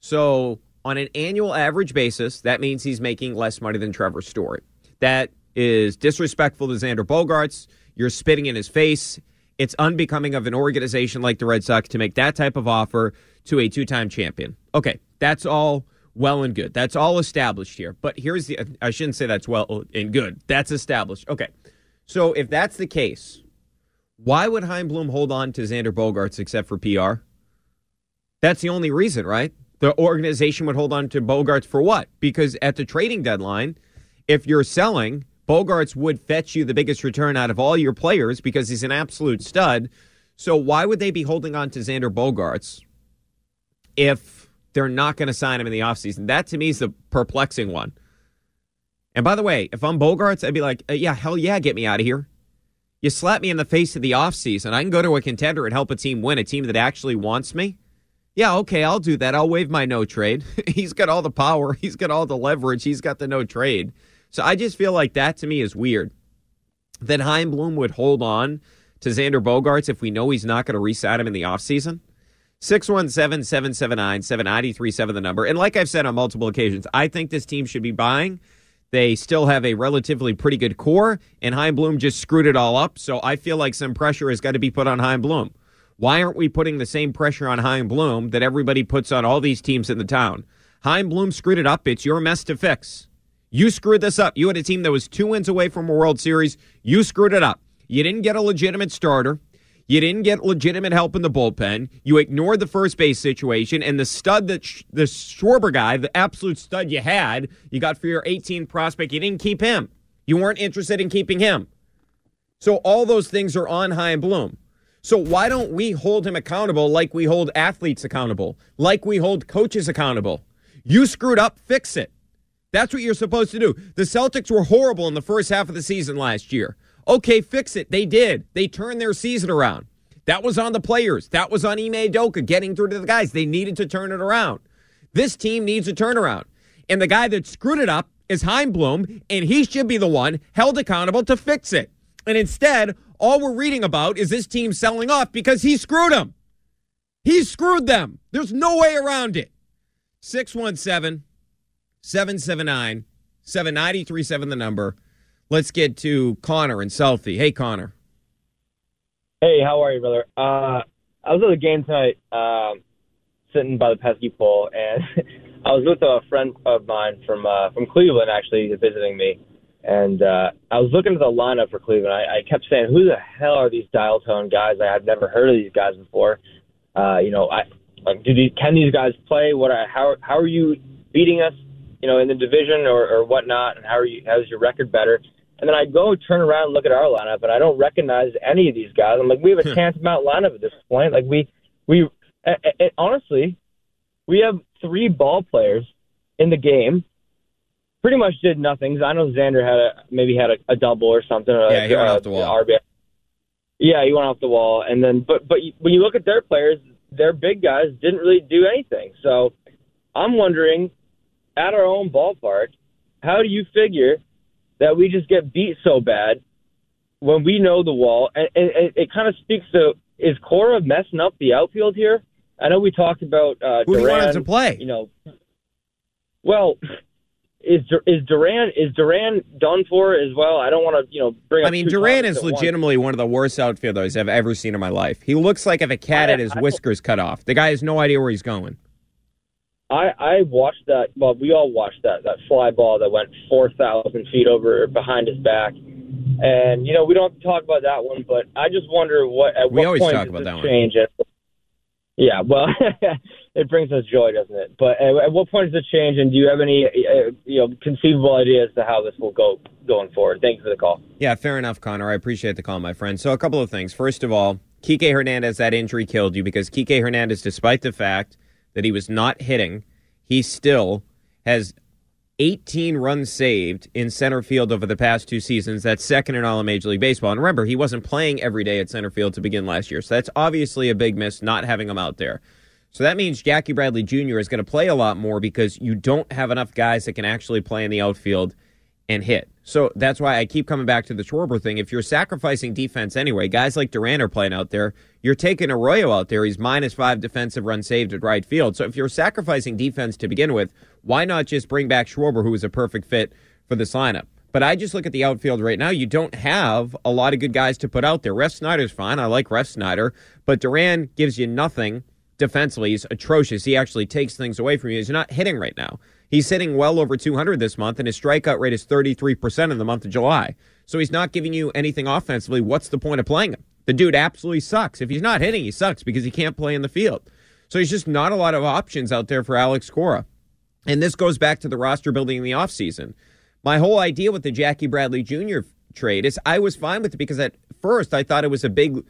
So on an annual average basis, that means he's making less money than Trevor Story. That is disrespectful to Xander Bogaerts You're spitting in his face. It's unbecoming of an organization like the Red Sox to make that type of offer to a two time champion. Okay, that's all well and good. That's all established here. But here's the I shouldn't say that's well and good. That's established. Okay. So if that's the case, why would Chaim Bloom hold on to Xander Bogaerts except for PR? That's the only reason, right? The organization would hold on to Bogaerts for what? Because at the trading deadline, if you're selling, Bogaerts would fetch you the biggest return out of all your players because he's an absolute stud. So why would they be holding on to Xander Bogaerts if they're not going to sign him in the offseason. That to me is the perplexing one. And by the way, if I'm Bogaerts, I'd be like, uh, yeah, hell yeah, get me out of here. You slap me in the face of the offseason. I can go to a contender and help a team win, a team that actually wants me. Yeah, okay, I'll do that. I'll waive my no trade. he's got all the power, he's got all the leverage, he's got the no trade. So I just feel like that to me is weird. That Chaim Bloom would hold on to Xander Bogaerts if we know he's not going to resign him in the offseason. 617 779 7937, the number. And like I've said on multiple occasions, I think this team should be buying. They still have a relatively pretty good core, and Chaim Bloom just screwed it all up. So I feel like some pressure has got to be put on Chaim Bloom. Why aren't we putting the same pressure on Chaim Bloom that everybody puts on all these teams in the town? Chaim Bloom screwed it up. It's your mess to fix. You screwed this up. You had a team that was two wins away from a World Series. You screwed it up. You didn't get a legitimate starter. You didn't get legitimate help in the bullpen. You ignored the first base situation, and the stud that sh- the Schwarber guy, the absolute stud you had, you got for your 18 prospect. You didn't keep him. You weren't interested in keeping him. So all those things are on Chaim Bloom. So why don't we hold him accountable like we hold athletes accountable, like we hold coaches accountable? You screwed up, fix it. That's what you're supposed to do. The Celtics were horrible in the first half of the season last year. Okay, fix it. They did. They turned their season around. That was on the players. That was on Ime Udoka getting through to the guys. They needed to turn it around. This team needs a turnaround. And the guy that screwed it up is Chaim Bloom, and he should be the one held accountable to fix it. And instead, all we're reading about is this team selling off because he screwed them. He screwed them. There's no way around it. 617 779 7937, the number. Let's get to Connor and Southie. Hey, Connor. Hey, how are you, brother? Uh, I was at the game tonight, um, sitting by the pesky pole, and I was with a friend of mine from uh, from Cleveland, actually visiting me, and uh, I was looking at the lineup for Cleveland. I, I kept saying, "Who the hell are these dial tone guys? I have never heard of these guys before." Uh, you know, I like, do these can these guys play? What? How how are you beating us? You know, in the division or, or whatnot, and how are you? How's your record better? And then I go turn around and look at our lineup, and I don't recognize any of these guys. I'm like, we have a tantamount lineup at this point. Like we, we, it, it, honestly, we have three ball players in the game. Pretty much did nothing. I know Xander had a maybe had a, a double or something. Yeah, he went uh, off the wall. RBI. Yeah, he went off the wall, and then but but when you look at their players, their big guys didn't really do anything. So I'm wondering, at our own ballpark, how do you figure that we just get beat so bad when we know the wall? And, and, and it kind of speaks to is Cora messing up the outfield here? I know we talked about uh, Who Duran. want him to play? You know, well, is is Duran is Duran done for as well? I don't want to you know bring. I mean, Duran is once. legitimately one of the worst outfielders I've ever seen in my life. He looks like if a cat had his whiskers cut off. The guy has no idea where he's going. I I watched that. Well, we all watched that that fly ball that went four thousand feet over behind his back, and you know we don't have to talk about that one. But I just wonder what at We what always point talk does about that one. change? It? Yeah, well, it brings us joy, doesn't it? But at, at what point does it change? And do you have any uh, you know conceivable ideas to how this will go going forward? Thank you for the call. Yeah, fair enough, Connor. I appreciate the call, my friend. So, a couple of things. First of all, Kike Hernandez, that injury killed you because Kike Hernandez, despite the fact that he was not hitting, he still has 18 runs saved in center field over the past two seasons. That's second in all of Major League Baseball. And remember, he wasn't playing every day at center field to begin last year. So, that's obviously a big miss not having him out there. So that means Jackie Bradley Jr. is going to play a lot more because you don't have enough guys that can actually play in the outfield and hit. So that's why I keep coming back to the Schwarber thing. If you're sacrificing defense anyway, guys like Duran are playing out there. You're taking Arroyo out there. He's minus five defensive runs saved at right field. So if you're sacrificing defense to begin with, why not just bring back Schwarber, who is a perfect fit for this lineup? But I just look at the outfield right now. You don't have a lot of good guys to put out there. Refsnyder's fine. I like Refsnyder. But Duran gives you nothing defensively. He's atrocious. He actually takes things away from you. He's not hitting right now. He's hitting well over 200 this month, and his strikeout rate is 33% in the month of July. So he's not giving you anything offensively. What's the point of playing him? The dude absolutely sucks. If he's not hitting, he sucks because he can't play in the field. So he's just not a lot of options out there for Alex Cora. And this goes back to the roster building in the offseason. My whole idea with the Jackie Bradley Jr. trade is I was fine with it because at first I thought it was a big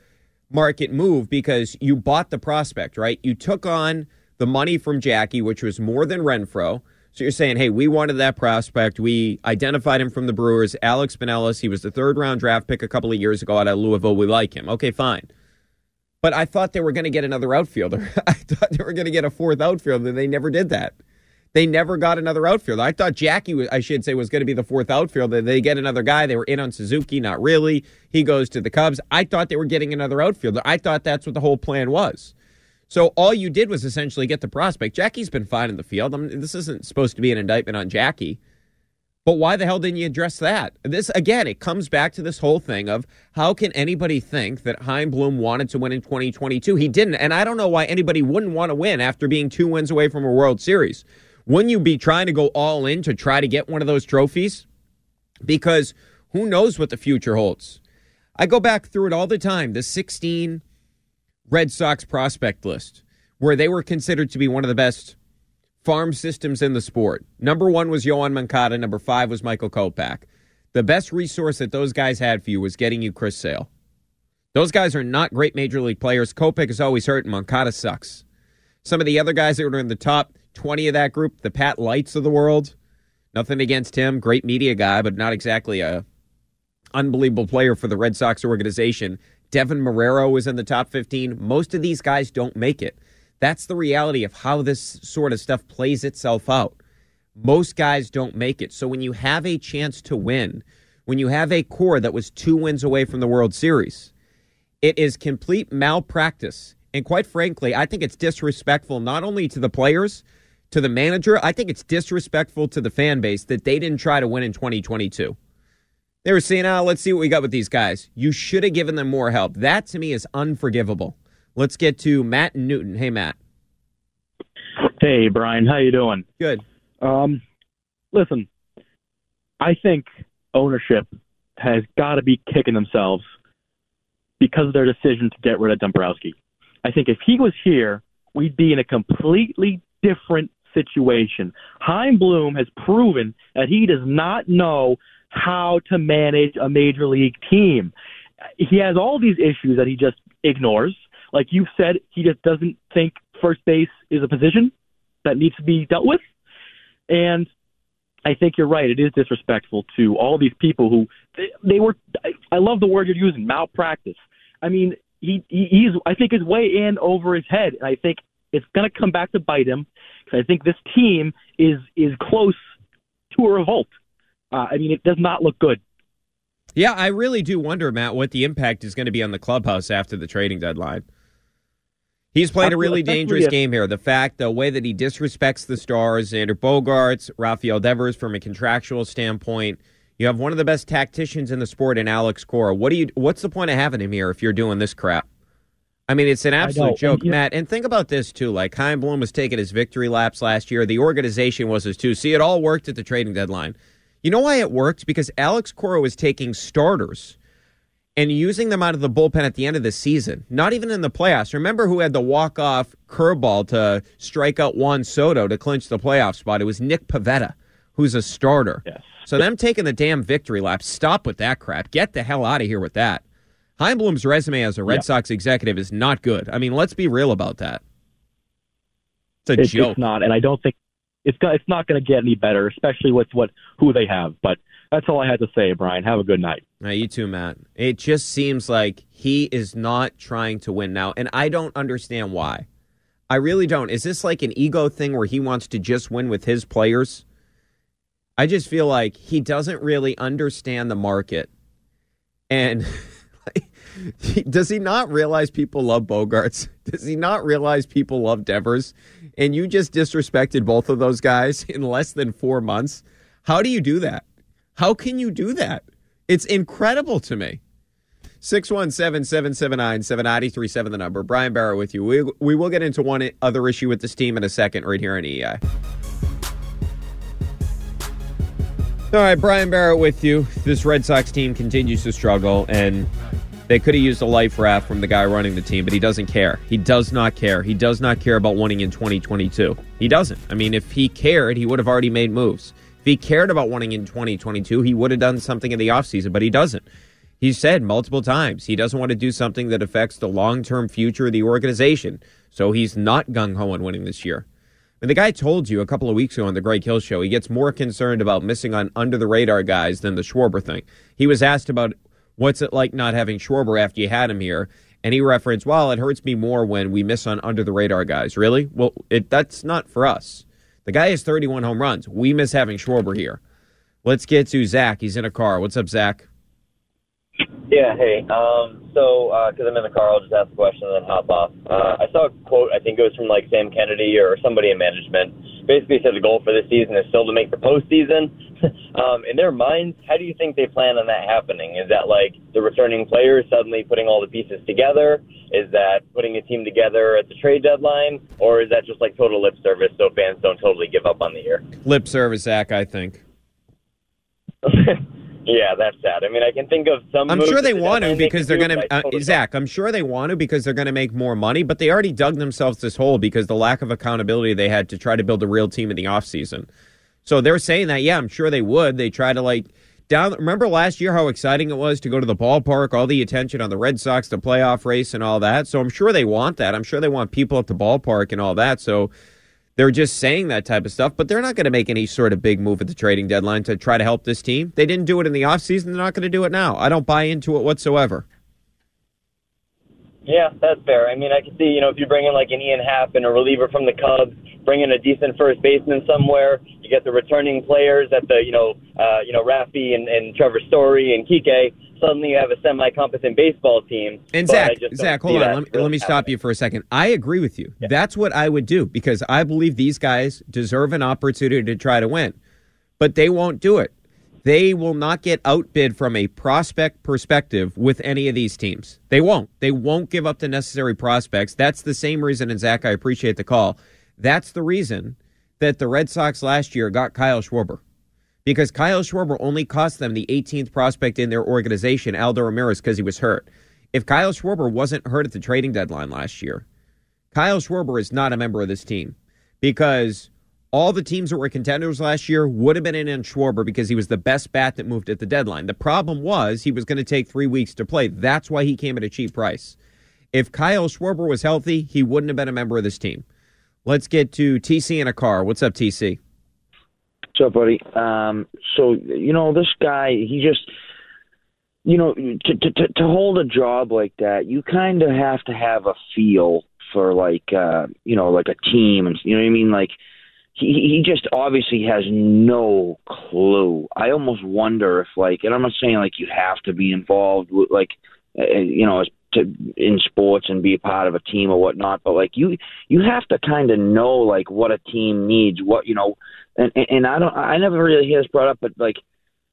market move because you bought the prospect, right? You took on the money from Jackie, which was more than Renfroe. So you're saying, hey, we wanted that prospect. We identified him from the Brewers. Alex Binelas, he was the third round draft pick a couple of years ago out of Louisville. We like him. Okay, fine. But I thought they were going to get another outfielder. I thought they were going to get a fourth outfielder. They never did that. They never got another outfielder. I thought Jackie, I should say, was going to be the fourth outfielder. They get another guy. They were in on Suzuki. Not really. He goes to the Cubs. I thought they were getting another outfielder. I thought that's what the whole plan was. So all you did was essentially get the prospect. Jackie's been fine in the field. I mean, this isn't supposed to be an indictment on Jackie. But why the hell didn't you address that? This again, it comes back to this whole thing of how can anybody think that Chaim Bloom wanted to win in 2022? He didn't, and I don't know why anybody wouldn't want to win after being two wins away from a World Series. Wouldn't you be trying to go all in to try to get one of those trophies? Because who knows what the future holds? I go back through it all the time. The 16 Red Sox prospect list, where they were considered to be one of the best farm systems in the sport. Number one was Yoan Moncada. Number five was Michael Kopech. The best resource that those guys had for you was getting you Chris Sale. Those guys are not great major league players. Kopak is always hurt, and Mancada sucks. Some of the other guys that were in the top 20 of that group, the Pat Lights of the world, nothing against him. Great media guy, but not exactly a unbelievable player for the Red Sox organization. Deven Marrero was in the top 15. Most of these guys don't make it. That's the reality of how this sort of stuff plays itself out. Most guys don't make it. So when you have a chance to win, when you have a core that was two wins away from the World Series, it is complete malpractice. And quite frankly, I think it's disrespectful not only to the players, to the manager. I think it's disrespectful to the fan base that they didn't try to win in 2022. They were saying, oh, let's see what we got with these guys. You should have given them more help. That to me is unforgivable. Let's get to Matt and Newton. Hey, Matt. Hey, Brian. How you doing? Good. Um, listen, I think ownership has got to be kicking themselves because of their decision to get rid of Dombrowski. I think if he was here, we'd be in a completely different situation. Chaim Bloom has proven that he does not know how to manage a major league team. He has all these issues that he just ignores. Like you said, he just doesn't think first base is a position that needs to be dealt with. And I think you're right. It is disrespectful to all these people who they, they were. I love the word you're using, malpractice. I mean, he, he he's. I think is way in over his head, and I think it's going to come back to bite him because I think this team is is close to a revolt. Uh, I mean, it does not look good. Yeah, I really do wonder, Matt, what the impact is going to be on the clubhouse after the trading deadline. He's played a really dangerous game here. The fact, the way that he disrespects the stars, Xander Bogaerts, Rafael Devers, from a contractual standpoint. You have one of the best tacticians in the sport in Alex Cora. What do you? What's the point of having him here if you're doing this crap? I mean, it's an absolute joke, and, Matt. And think about this too. Like Chaim Bloom was taking his victory laps last year. The organization was his too. See, it all worked at the trading deadline. You know why it worked? Because Alex Cora was taking starters and using them out of the bullpen at the end of the season, not even in the playoffs. Remember who had the walk-off curveball to strike out Juan Soto to clinch the playoff spot? It was Nick Pivetta, who's a starter. Yes. So them taking the damn victory lap, stop with that crap. Get the hell out of here with that. Chaim Bloom's resume as a Red Sox executive is not good. I mean, let's be real about that. It's a it's, joke. It's not, and I don't think it's it's not going to get any better, especially with what who they have. But that's all I had to say, Brian. Have a good night. You too, Matt. It just seems like he is not trying to win now, and I don't understand why. I really don't. Is this like an ego thing where he wants to just win with his players? I just feel like he doesn't really understand the market. And does he not realize people love Bogaerts? Does he not realize people love Devers? And you just disrespected both of those guys in less than four months. How do you do that? How can you do that? It's incredible to me. 617 779 7937, the number. Brian Barrett with you. We, we will get into one other issue with this team in a second, right here on EI. All right, Brian Barrett with you. This Red Sox team continues to struggle, and they could have used a life raft from the guy running the team, but he doesn't care. He does not care. He does not care about winning in 2022. He doesn't. I mean, if he cared, he would have already made moves. If he cared about winning in 2022, he would have done something in the offseason, but he doesn't. He said multiple times he doesn't want to do something that affects the long term future of the organization. So he's not gung ho on winning this year. And the guy told you a couple of weeks ago on the Greg Hill show, he gets more concerned about missing on under the radar guys than the Schwarber thing. He was asked about what's it like not having Schwarber after you had him here. And he referenced, well, it hurts me more when we miss on under the radar guys. Really? Well, it, that's not for us. The guy has 31 home runs. We miss having Schwarber here. Let's get to Zach. He's in a car. What's up, Zach? Yeah, hey. Um, so, because uh, I'm in the car, I'll just ask a question and then hop off. Uh, I saw a quote, I think it was from like Sam Kennedy or somebody in management. Basically said the goal for this season is still to make the postseason. um, in their minds, how do you think they plan on that happening? Is that like the returning players suddenly putting all the pieces together? Is that putting a team together at the trade deadline? Or is that just like total lip service so fans don't totally give up on the year? Lip service, Zach, I think. Yeah, that's sad. I mean, I can think of some. I'm sure they want to because they're going to. Uh, Zach, I'm sure they want to because they're going to make more money, but they already dug themselves this hole because the lack of accountability they had to try to build a real team in the offseason. So they're saying that, yeah, I'm sure they would. They try to like down. Remember last year how exciting it was to go to the ballpark, all the attention on the Red Sox, the playoff race, and all that. So I'm sure they want that. I'm sure they want people at the ballpark and all that. So They're just saying that type of stuff, but they're not going to make any sort of big move at the trading deadline to try to help this team. They didn't do it in the offseason. They're not going to do it now. I don't buy into it whatsoever. Yeah, that's fair. I mean, I can see, you know, if you bring in like an Ian Happ and a reliever from the Cubs, bring in a decent first baseman somewhere, you get the returning players at the, you know, uh, you know, Rafi and, and Trevor Story and Kike. Suddenly you have a semi-competent baseball team. And Zach, Zach, hold on. Let me, really let me stop you for a second. I agree with you. That's what I would do because I believe these guys deserve an opportunity to try to win, but they won't do it. They will not get outbid from a prospect perspective with any of these teams. They won't. They won't give up the necessary prospects. That's the same reason, and Zach, I appreciate the call. That's the reason that the Red Sox last year got Kyle Schwarber. Because Kyle Schwarber only cost them the 18th prospect in their organization, Aldo Ramirez, because he was hurt. If Kyle Schwarber wasn't hurt at the trading deadline last year, Kyle Schwarber is not a member of this team because all the teams that were contenders last year would have been in on Schwarber because he was the best bat that moved at the deadline. The problem was he was going to take three weeks to play. That's why he came at a cheap price. If Kyle Schwarber was healthy, he wouldn't have been a member of this team. Let's get to TC in a car. What's up, TC? What's up, buddy? Um, so you know this guy, he just, you know, to to to hold a job like that, you kind of have to have a feel for like, uh, you know, like a team, and you know what I mean, like. He he just obviously has no clue. I almost wonder if like, and I'm not saying like you have to be involved with like, uh, you know, to in sports and be a part of a team or whatnot, but like you you have to kind of know like what a team needs, what you know, and and I don't I never really hear this brought up, but like,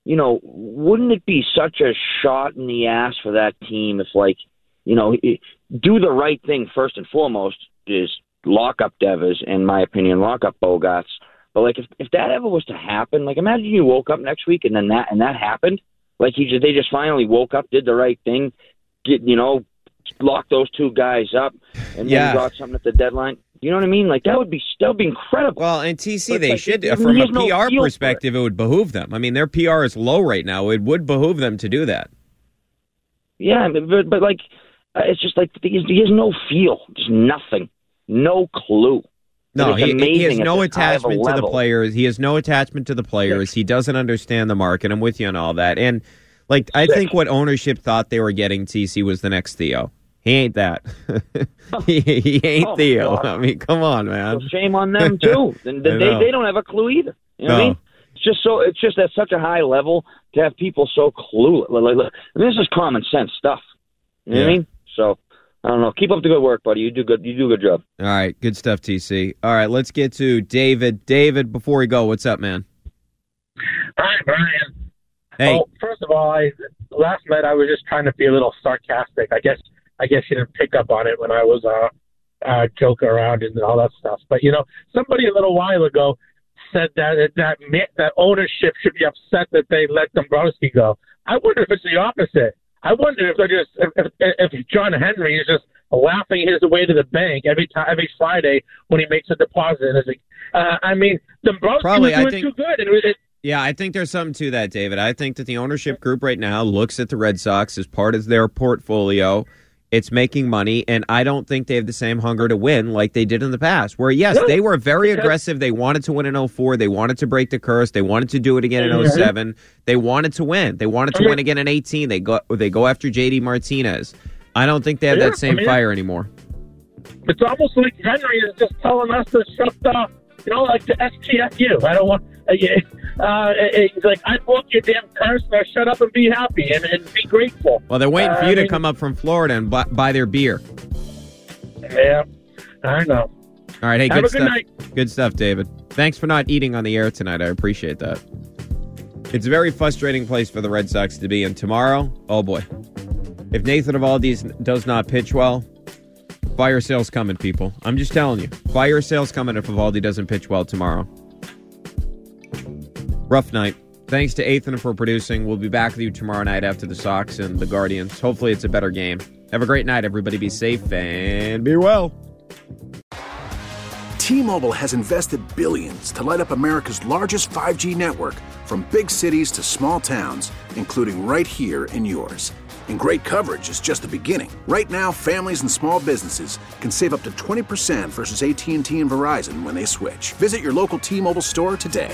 you know, wouldn't it be such a shot in the ass for that team if like, you know, do the right thing first and foremost is lock up Devers, in my opinion, lock up Bogaerts. But like if if that ever was to happen, like imagine you woke up next week and then that and that happened. Like you just they just finally woke up, did the right thing, get you know, lock those two guys up, and Yeah. then got something at the deadline. You know what I mean? Like that would be that would be incredible. Well, and TC, they like, should, from a has no PR it. perspective, it would behoove them. I mean, their PR is low right now. It would behoove them to do that. Yeah, but but, like uh, it's just like he has, he has no feel, just nothing, no clue. No, he, he has no this high of a attachment to the players. He has no attachment to the players. He doesn't understand the market. I'm with you on all that. And like, I think what ownership thought they were getting TC was the next Theo. He ain't that. he, he ain't Oh, Theo. God. I mean, come on, man. So shame on them too. And I they they don't have a clue either. You know what I mean? It's just so it's just at such a high level to have people so clueless. Like, like, and this is common sense stuff. You know what I mean? So I don't know. Keep up the good work, buddy. You do good. You do a good job. All right, good stuff, TC. All right, let's get to David. David, before we go, what's up, man? Hi, Brian. Hey. Well, first of all, I last night I was just trying to be a little sarcastic. I guess I guess you didn't pick up on it when I was uh, uh joking around and all that stuff. But you know, somebody a little while ago said that that that ownership should be upset that they let Dombrowski go. I wonder if it's the opposite. I wonder if they're just if, if, if John Henry is just laughing his way to the bank every time every Friday when he makes a deposit. And it's like, uh, I mean, Dombrowski Probably, was doing think- too good, and it, it, Yeah, I think there's something to that, David. I think that the ownership group right now looks at the Red Sox as part of their portfolio. It's making money, and I don't think they have the same hunger to win like they did in the past. Where, yes, No, they were very aggressive. They wanted to win in 04. They wanted to break the curse. They wanted to do it again in Mhm. 07. They wanted to win. They wanted to I mean- win again in 18. They go, they go after JD Martinez. I don't think they have Yeah, that same I mean- fire anymore. It's almost like Henry is just telling us to shut the, you know, like the STFU. I don't want. Uh, yeah, uh, it's like I broke your damn curse. Now shut up and be happy and, and be grateful. Well, they're waiting for Uh, you I to mean, come up from Florida and bu- buy their beer. Yeah, I know. All right, hey, Have good a good stuff. night. Good stuff, David. Thanks for not eating on the air tonight. I appreciate that. It's a very frustrating place for the Red Sox to be, and tomorrow, oh boy, if Nathan Eovaldi does not pitch well, fire sales coming, people. I'm just telling you, fire sales coming if Evaldi doesn't pitch well tomorrow. Rough night. Thanks to Ethan for producing. We'll be back with you tomorrow night after the Sox and the Guardians. Hopefully, it's a better game. Have a great night, everybody. Be safe and be well. T-Mobile has invested billions to light up America's largest 5G network from big cities to small towns, including right here in yours. And great coverage is just the beginning. Right now, families and small businesses can save up to 20% versus AT&T and Verizon when they switch. Visit your local T-Mobile store today.